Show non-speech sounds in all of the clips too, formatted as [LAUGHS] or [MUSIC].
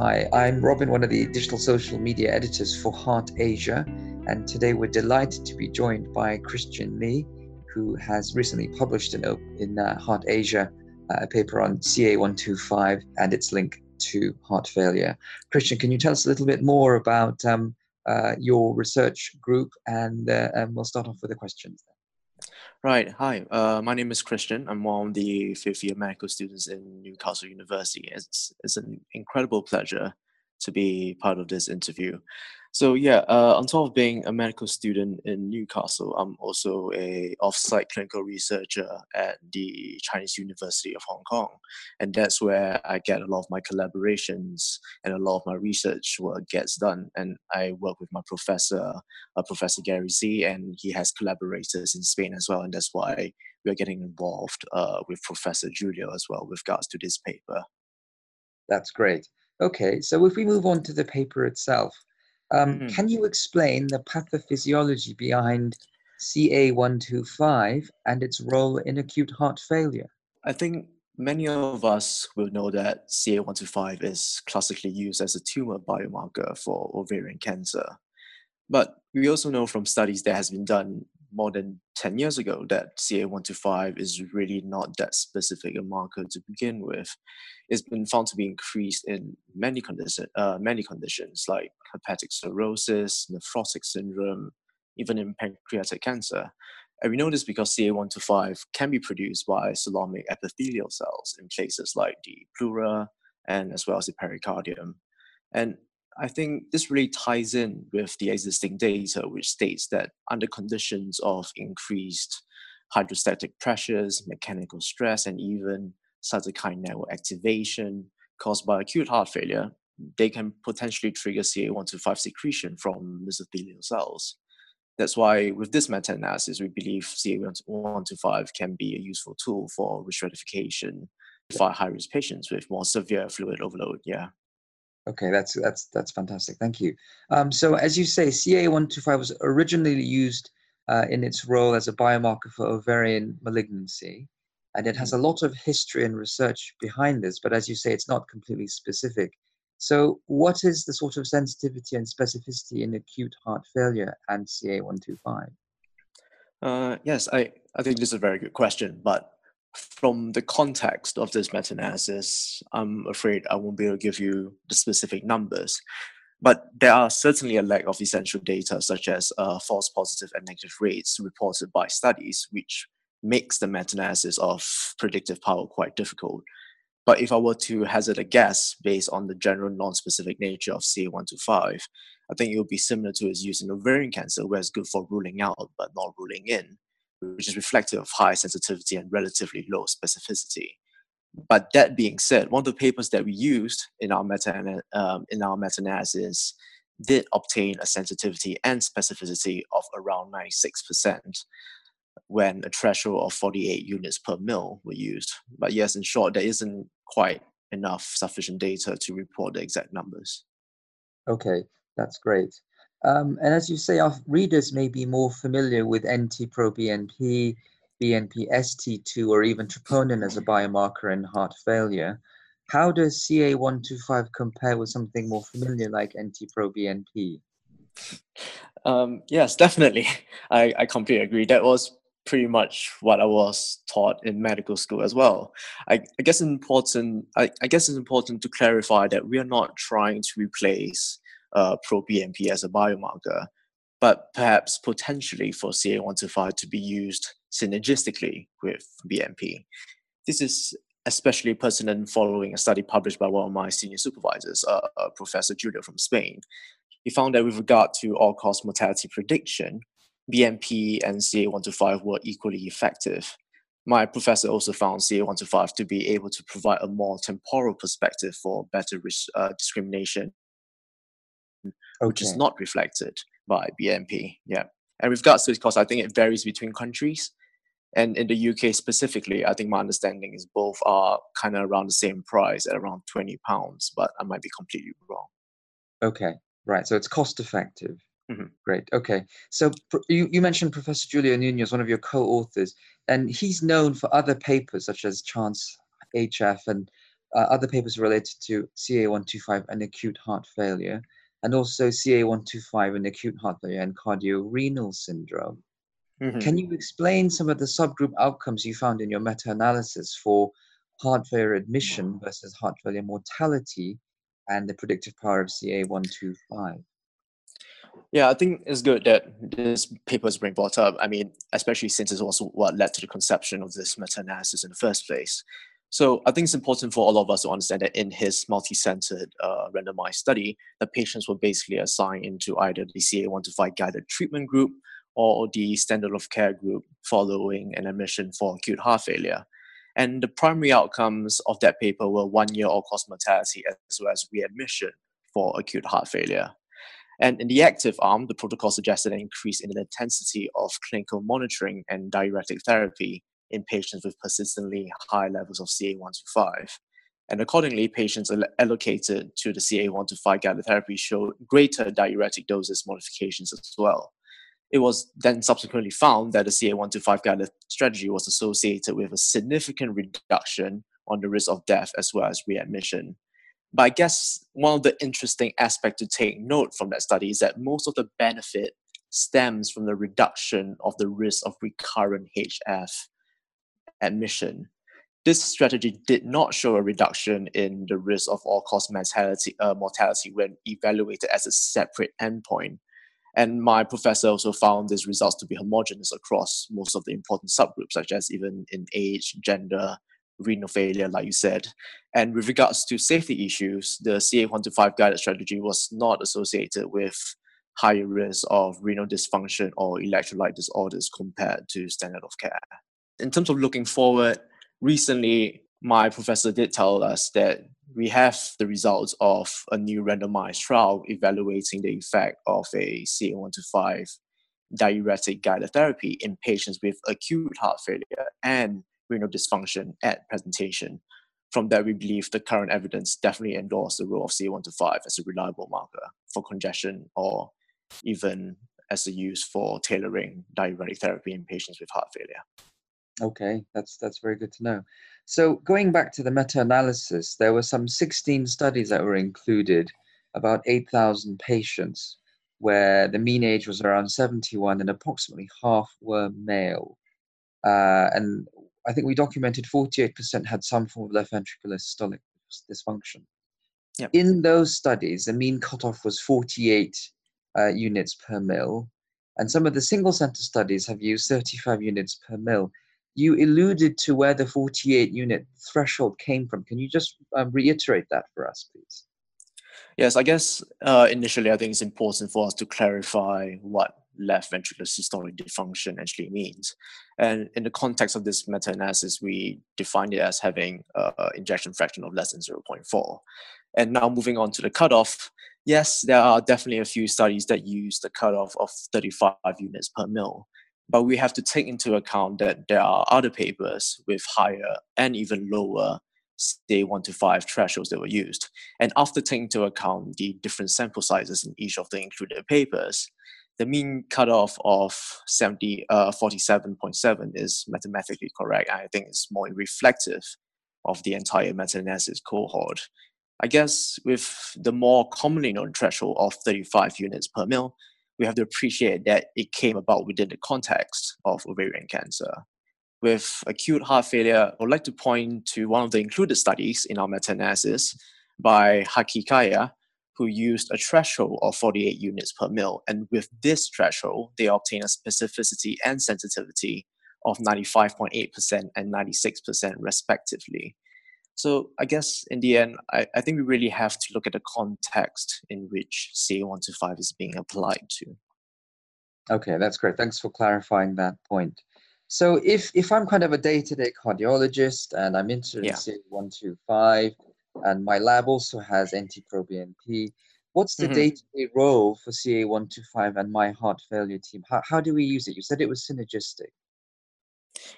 Hi, I'm Robin, one of the digital social media editors for Heart Asia, and today we're delighted to be joined by Christian Lee, who has recently published in, in uh, Heart Asia uh, a paper on CA125 and its link to heart failure. Christian, can you tell us a little bit more about um, uh, your research group, and, uh, and we'll start off with the questions. Right. Hi. Uh, my name is Christian. I'm one of the fifth year medical students in Newcastle University. It's, it's an incredible pleasure to be part of this interview. So yeah, uh, on top of being a medical student in Newcastle, I'm also a off-site clinical researcher at the Chinese University of Hong Kong, and that's where I get a lot of my collaborations and a lot of my research work gets done. And I work with my professor, uh, Professor Gary Tse, and he has collaborators in Spain as well, and that's why we are getting involved uh, with Professor Julio as well with regards to this paper. That's great. Okay, so if we move on to the paper itself, um, mm. Can you explain the pathophysiology behind CA125 and its role in acute heart failure? I think many of us will know that CA125 is classically used as a tumor biomarker for ovarian cancer. But we also know from studies that has been done more than 10 years ago that CA125 is really not that specific a marker to begin with. It's been found to be increased in many, condition, uh, many conditions like hepatic cirrhosis, nephrotic syndrome, even in pancreatic cancer. And we know this because CA125 can be produced by coelomic epithelial cells in places like the pleura and as well as the pericardium. And I think this really ties in with the existing data, which states that under conditions of increased hydrostatic pressures, mechanical stress, and even cytokine network activation caused by acute heart failure, they can potentially trigger CA125 secretion from mesothelial cells. That's why, with this meta analysis, we believe CA125 can be a useful tool for risk stratification for high risk patients with more severe fluid overload. Yeah. Okay, that's that's that's fantastic. Thank you. Um, so, as you say, CA125 was originally used uh, in its role as a biomarker for ovarian malignancy, and it has a mm. lot of history and research behind this. But as you say, it's not completely specific. So, what is the sort of sensitivity and specificity in acute heart failure and CA125? Uh, yes, I, I think this is a very good question, but from the context of this meta-analysis, I'm afraid I won't be able to give you the specific numbers. But there are certainly a lack of essential data, such as uh, false positive and negative rates reported by studies, which makes the meta-analysis of predictive power quite difficult. But if I were to hazard a guess based on the general non-specific nature of CA125, I think it would be similar to its use in ovarian cancer, where it's good for ruling out but not ruling in which is reflective of high sensitivity and relatively low specificity. But that being said, one of the papers that we used in our meta um, in our meta-analysis did obtain a sensitivity and specificity of around 96% when a threshold of 48 units per mil were used. But yes, in short, there isn't quite enough sufficient data to report the exact numbers. Okay, that's great. Um, and as you say, our readers may be more familiar with NT-proBNP, BNP-ST2, or even troponin as a biomarker in heart failure. How does CA125 compare with something more familiar like NT-proBNP? Um, yes, definitely. [LAUGHS] I, I completely agree. That was pretty much what I was taught in medical school as well. I, I guess important. I, I guess it's important to clarify that we are not trying to replace uh, pro-BNP as a biomarker, but perhaps potentially for CA125 to be used synergistically with BNP. This is especially pertinent following a study published by one of my senior supervisors, uh, uh, Professor Julio from Spain. He found that with regard to all-cause mortality prediction, BNP and CA125 were equally effective. My professor also found CA125 to be able to provide a more temporal perspective for better uh, discrimination. Which is not reflected by BNP. Yeah. And with regards to this cost, I think it varies between countries. And in the UK specifically, I think my understanding is both are kind of around the same price at around 20 pounds, but I might be completely wrong. Okay, right. So it's cost effective. Mm-hmm. Great. Okay. So you, you mentioned Professor Julio Nunez, one of your co authors, and he's known for other papers such as Chance HF and uh, other papers related to CA125 and acute heart failure, and also CA125 and acute heart failure and cardiorenal syndrome. Mm-hmm. Can you explain some of the subgroup outcomes you found in your meta analysis for heart failure admission versus heart failure mortality and the predictive power of CA125? Yeah, I think it's good that this paper is being brought up. I mean, especially since it's also what led to the conception of this meta-analysis in the first place. So I think it's important for all of us to understand that in his multi-centered uh, randomized study, the patients were basically assigned into either the CA125 guided treatment group or the standard of care group following an admission for acute heart failure. And the primary outcomes of that paper were one year all cause mortality as well as readmission for acute heart failure. And in the active arm, the protocol suggested an increase in the intensity of clinical monitoring and diuretic therapy in patients with persistently high levels of CA125. And accordingly, patients allocated to the CA125 guided therapy showed greater diuretic doses modifications as well. It was then subsequently found that the CA125 guided strategy was associated with a significant reduction on the risk of death as well as readmission. But I guess one of the interesting aspects to take note from that study is that most of the benefit stems from the reduction of the risk of recurrent HF admission. This strategy did not show a reduction in the risk of all-cause mortality, uh, mortality when evaluated as a separate endpoint. And my professor also found these results to be homogeneous across most of the important subgroups, such as even in age, gender, renal failure, like you said. And with regards to safety issues, the CA125 guided strategy was not associated with higher risk of renal dysfunction or electrolyte disorders compared to standard of care. In terms of looking forward, recently my professor did tell us that we have the results of a new randomized trial evaluating the effect of a CA125 diuretic guided therapy in patients with acute heart failure and renal dysfunction at presentation. From that, we believe the current evidence definitely endorses the role of CA125 as a reliable marker for congestion or even as a use for tailoring diuretic therapy in patients with heart failure. Okay, that's that's very good to know. So going back to the meta-analysis, there were some 16 studies that were included, about 8,000 patients, where the mean age was around 71 and approximately half were male. Uh, and I think we documented 48% had some form of left ventricular systolic dysfunction. Yep. In those studies, the mean cutoff was 48 uh, units per mil, and some of the single center studies have used 35 units per mil. You alluded to where the 48 unit threshold came from. Can you just um, reiterate that for us, please? Yes, I guess uh, initially I think it's important for us to clarify what left ventricular systolic dysfunction actually means. And in the context of this meta-analysis, we defined it as having an ejection fraction of less than 0.4. And now moving on to the cutoff, yes, there are definitely a few studies that use the cutoff of 35 units per mil. But we have to take into account that there are other papers with higher and even lower say one to five thresholds that were used. And after taking into account the different sample sizes in each of the included papers, the mean cutoff of 70, uh, 47.7 is mathematically correct. I think it's more reflective of the entire meta-analysis cohort. I guess with the more commonly known threshold of 35 units per mil, we have to appreciate that it came about within the context of ovarian cancer. With acute heart failure, I would like to point to one of the included studies in our meta-analysis by Hakikaya, who used a threshold of 48 units per mil. And with this threshold, they obtained a specificity and sensitivity of 95.8% and 96% respectively. So I guess in the end, I, I think we really have to look at the context in which CA125 is being applied to. Okay, that's great. Thanks for clarifying that point. So if if I'm kind of a day-to-day cardiologist and I'm interested yeah. in CA125, and my lab also has NT-proBNP. What's the mm-hmm. day-to-day role for CA125 and my heart failure team? How, how do we use it? You said it was synergistic.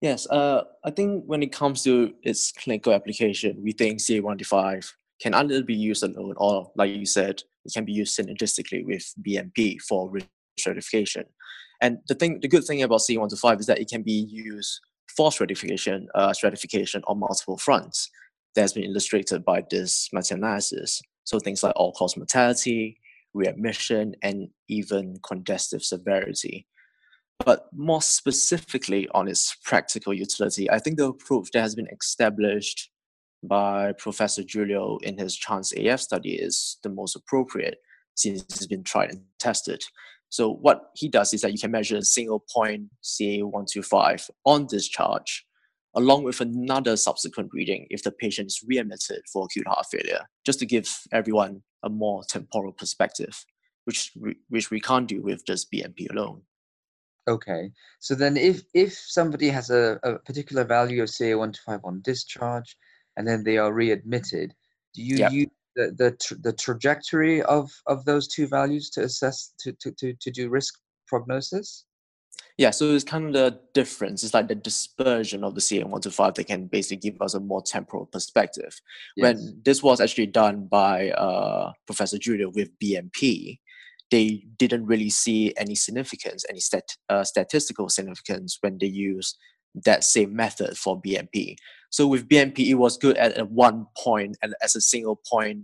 Yes, uh, I think when it comes to its clinical application, we think CA125 can either be used alone or, like you said, it can be used synergistically with BNP for risk stratification. And the thing, the good thing about CA125 is that it can be used for stratification, uh, stratification on multiple fronts. that has been illustrated by this meta-analysis. So things like all-cause mortality, readmission, and even congestive severity. But more specifically on its practical utility, I think the approach that has been established by Professor Julio in his Chance HF study is the most appropriate since it's been tried and tested. So what he does is that you can measure a single point CA125 on discharge along with another subsequent reading if the patient is readmitted for acute heart failure, just to give everyone a more temporal perspective, which, we, which we can't do with just BNP alone. Okay, so then if, if somebody has a, a particular value of CA125 on discharge and then they are readmitted, do you yep. use the, the, tra- the trajectory of, of those two values to assess, to, to, to, to do risk prognosis? Yeah, so it's kind of the difference. It's like the dispersion of the CA125 that can basically give us a more temporal perspective. Yes. When this was actually done by uh, Professor Julio with BNP, they didn't really see any significance, any stat- uh, statistical significance when they used that same method for BNP. So with BNP, it was good at, at one point and as a single point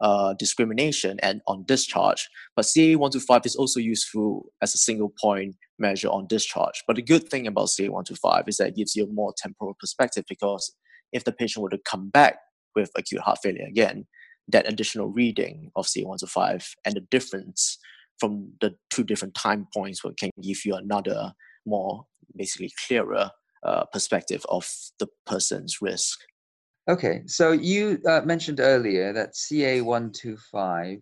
uh, discrimination and on discharge. But CA125 is also useful as a single point measure on discharge. But the good thing about CA125 is that it gives you a more temporal perspective because if the patient were to come back with acute heart failure again, that additional reading of CA125 and the difference from the two different time points can give you another more basically clearer uh, perspective of the person's risk. Okay, so you uh, mentioned earlier that CA125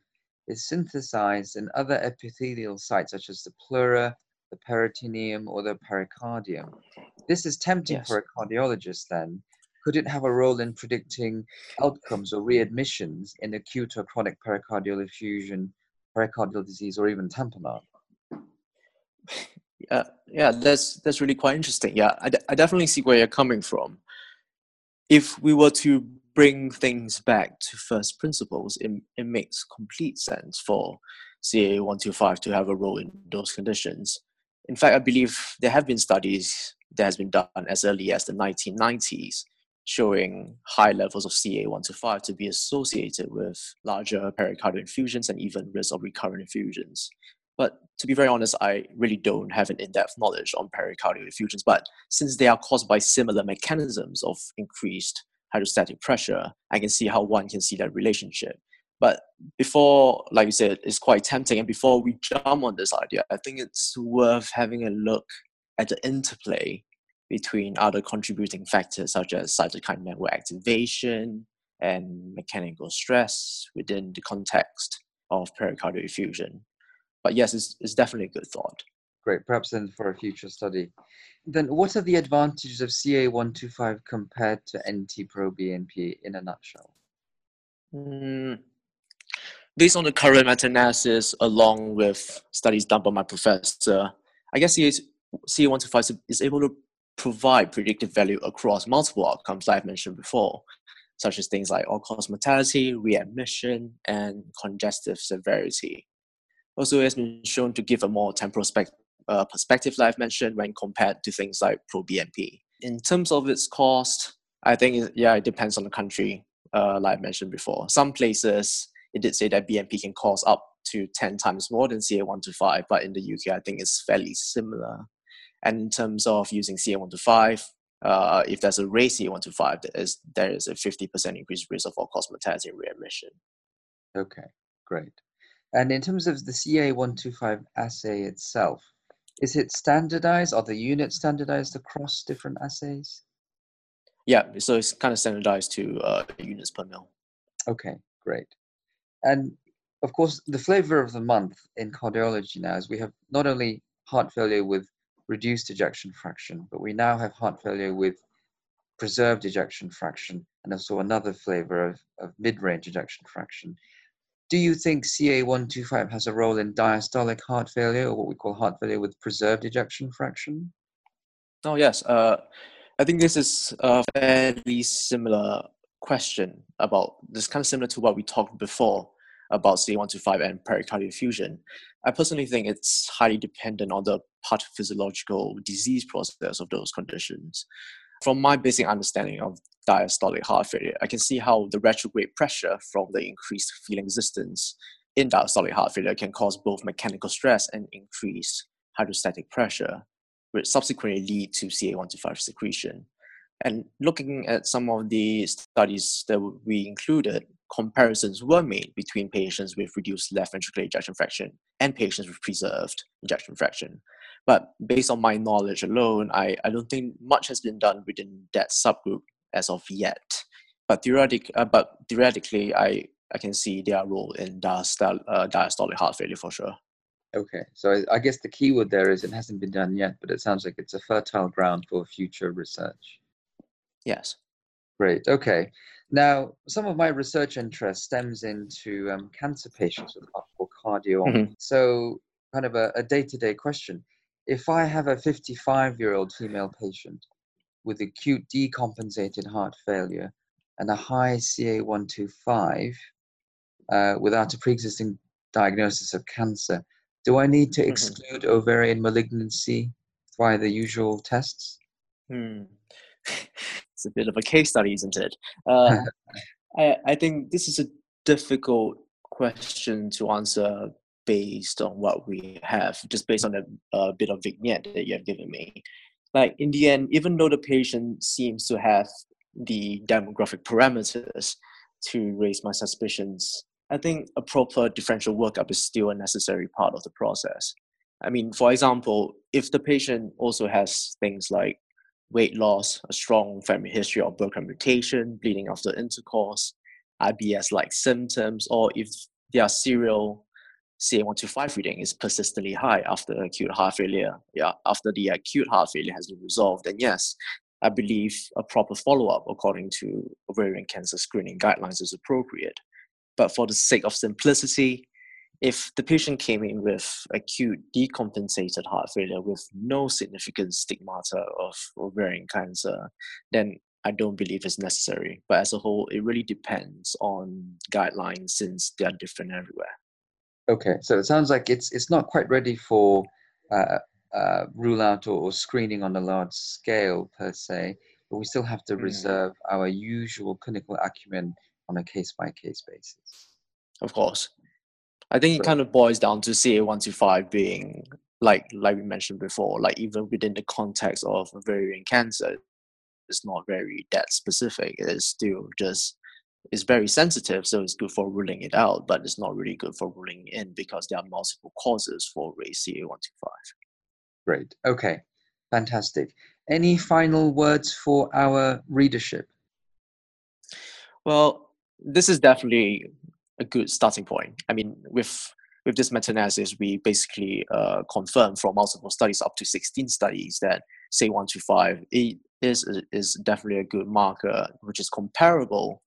is synthesized in other epithelial sites such as the pleura, the peritoneum, or the pericardium. This is tempting yes. for a cardiologist then. Could it have a role in predicting outcomes or readmissions in acute or chronic pericardial effusion, pericardial disease, or even tamponade? [LAUGHS] Yeah, yeah, that's that's really quite interesting. Yeah, I, d- I definitely see where you're coming from if we were to bring things back to first principles, it, it makes complete sense for CA125 to have a role in those conditions. In fact, I believe there have been studies that has been done as early as the 1990s showing high levels of CA125 to 5 to be associated with larger pericardial effusions and even risk of recurrent effusions. But to be very honest, I really don't have an in-depth knowledge on pericardial effusions. But since they are caused by similar mechanisms of increased hydrostatic pressure, I can see how one can see that relationship. But before, like you said, it's quite tempting. And before we jump on this idea, I think it's worth having a look at the interplay between other contributing factors such as cytokine network activation and mechanical stress within the context of pericardial effusion but yes, it's, it's definitely a good thought. Great, perhaps then for a future study. Then, what are the advantages of CA125 compared to NT-proBNP in a nutshell? Mm, based on the current meta-analysis, along with studies done by my professor, I guess CA125 is able to provide predictive value across multiple outcomes that I've mentioned before, such as things like all-cause mortality, readmission, and congestive severity. Also, it has been shown to give a more temporal spec- uh, perspective, like I've mentioned, when compared to things like ProBNP. In terms of its cost, I think, yeah, it depends on the country, uh, like I mentioned before. Some places, it did say that BNP can cost up to 10 times more than CA125, but in the UK, I think it's fairly similar. And in terms of using CA125, uh, if there's a raised CA125, there is, there is a 50% increased risk of all-cause mortality and readmission. Okay, great. And in terms of the CA125 assay itself, is it standardized? Are the units standardized across different assays? Yeah, so it's kind of standardized to uh, units per mil. Okay, great. And of course, the flavor of the month in cardiology now is we have not only heart failure with reduced ejection fraction, but we now have heart failure with preserved ejection fraction and also another flavor of, of mid range ejection fraction. Do you think CA125 has a role in diastolic heart failure, or what we call heart failure with preserved ejection fraction? Oh, yes. Uh, I think this is a fairly similar question about this, kind of similar to what we talked before about CA125 and pericardial effusion. I personally think it's highly dependent on the pathophysiological disease process of those conditions. From my basic understanding of diastolic heart failure, I can see how the retrograde pressure from the increased feeling resistance in diastolic heart failure can cause both mechanical stress and increased hydrostatic pressure, which subsequently lead to CA125 secretion. And looking at some of the studies that we included, comparisons were made between patients with reduced left ventricular ejection fraction and patients with preserved ejection fraction. But based on my knowledge alone, I, I don't think much has been done within that subgroup as of yet. But, theoretic, uh, but theoretically, I, I can see their role in diastolic, uh, diastolic heart failure for sure. Okay, so I guess the keyword there is it hasn't been done yet, but it sounds like it's a fertile ground for future research. Yes. Great. Okay. Now, some of my research interest stems into um, cancer patients with or cardio. Mm-hmm. So, kind of a day to day question. If I have a 55 year old female patient with acute decompensated heart failure and a high CA125 uh, without a pre existing diagnosis of cancer, do I need to mm-hmm. exclude mm-hmm. ovarian malignancy via the usual tests? Hmm. [LAUGHS] it's a bit of a case study, isn't it? Uh, [LAUGHS] I, I think this is a difficult question to answer based on what we have, just based on a, a bit of vignette that you have given me. Like in the end, even though the patient seems to have the demographic parameters to raise my suspicions, I think a proper differential workup is still a necessary part of the process. I mean, for example, if the patient also has things like weight loss, a strong family history of BRCA mutation, bleeding after intercourse, IBS like symptoms, or if their serial CA125 reading is persistently high after acute heart failure, yeah, after the acute heart failure has been resolved, then yes, I believe a proper follow up according to ovarian cancer screening guidelines is appropriate. But for the sake of simplicity, if the patient came in with acute decompensated heart failure with no significant stigmata of ovarian cancer, then I don't believe it's necessary. But as a whole, it really depends on guidelines since they are different everywhere. Okay, so it sounds like it's it's not quite ready for uh, uh, rule out or, or, screening on a large scale per se, but we still have to mm. reserve our usual clinical acumen on a case by case basis. Of course. I think it kind of boils down to CA125 being like like we mentioned before, like even within the context of ovarian cancer, it's not very that specific. It's still just it's very sensitive, so it's good for ruling it out, but it's not really good for ruling in because there are multiple causes for raised CA125. Great. Okay. Fantastic. Any final words for our readership? Well, this is definitely a good starting point. I mean, with with this meta-analysis, we basically uh, confirm from multiple studies, up to 16 studies, that CA125 is is definitely a good marker, which is comparable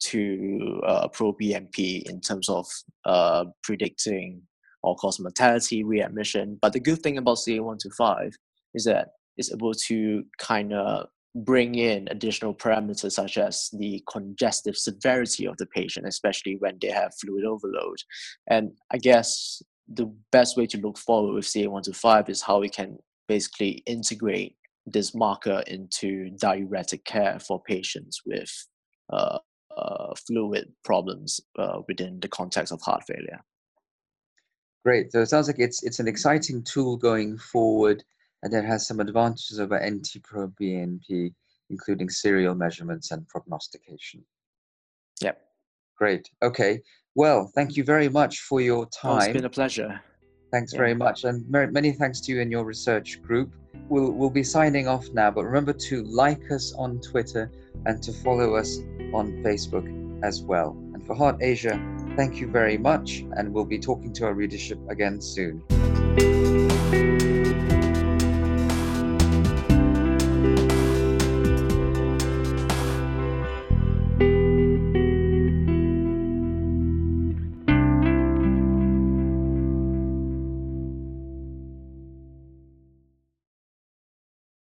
to uh, pro-BNP in terms of uh, predicting or cause mortality, readmission. But the good thing about CA125 is that it's able to kind of bring in additional parameters such as the congestive severity of the patient, especially when they have fluid overload. And I guess the best way to look forward with CA125 is how we can basically integrate this marker into diuretic care for patients with uh, uh, fluid problems uh, within the context of heart failure. Great. So it sounds like it's it's an exciting tool going forward and it has some advantages over NT-proBNP, including serial measurements and prognostication. Yep. Great. Okay. Well, thank you very much for your time. Oh, it's been a pleasure. Thanks yeah. very much, and many thanks to you and your research group. We'll we'll be signing off now, but remember to like us on Twitter and to follow us on Facebook as well. And for Heart Asia, thank you very much, and we'll be talking to our readership again soon.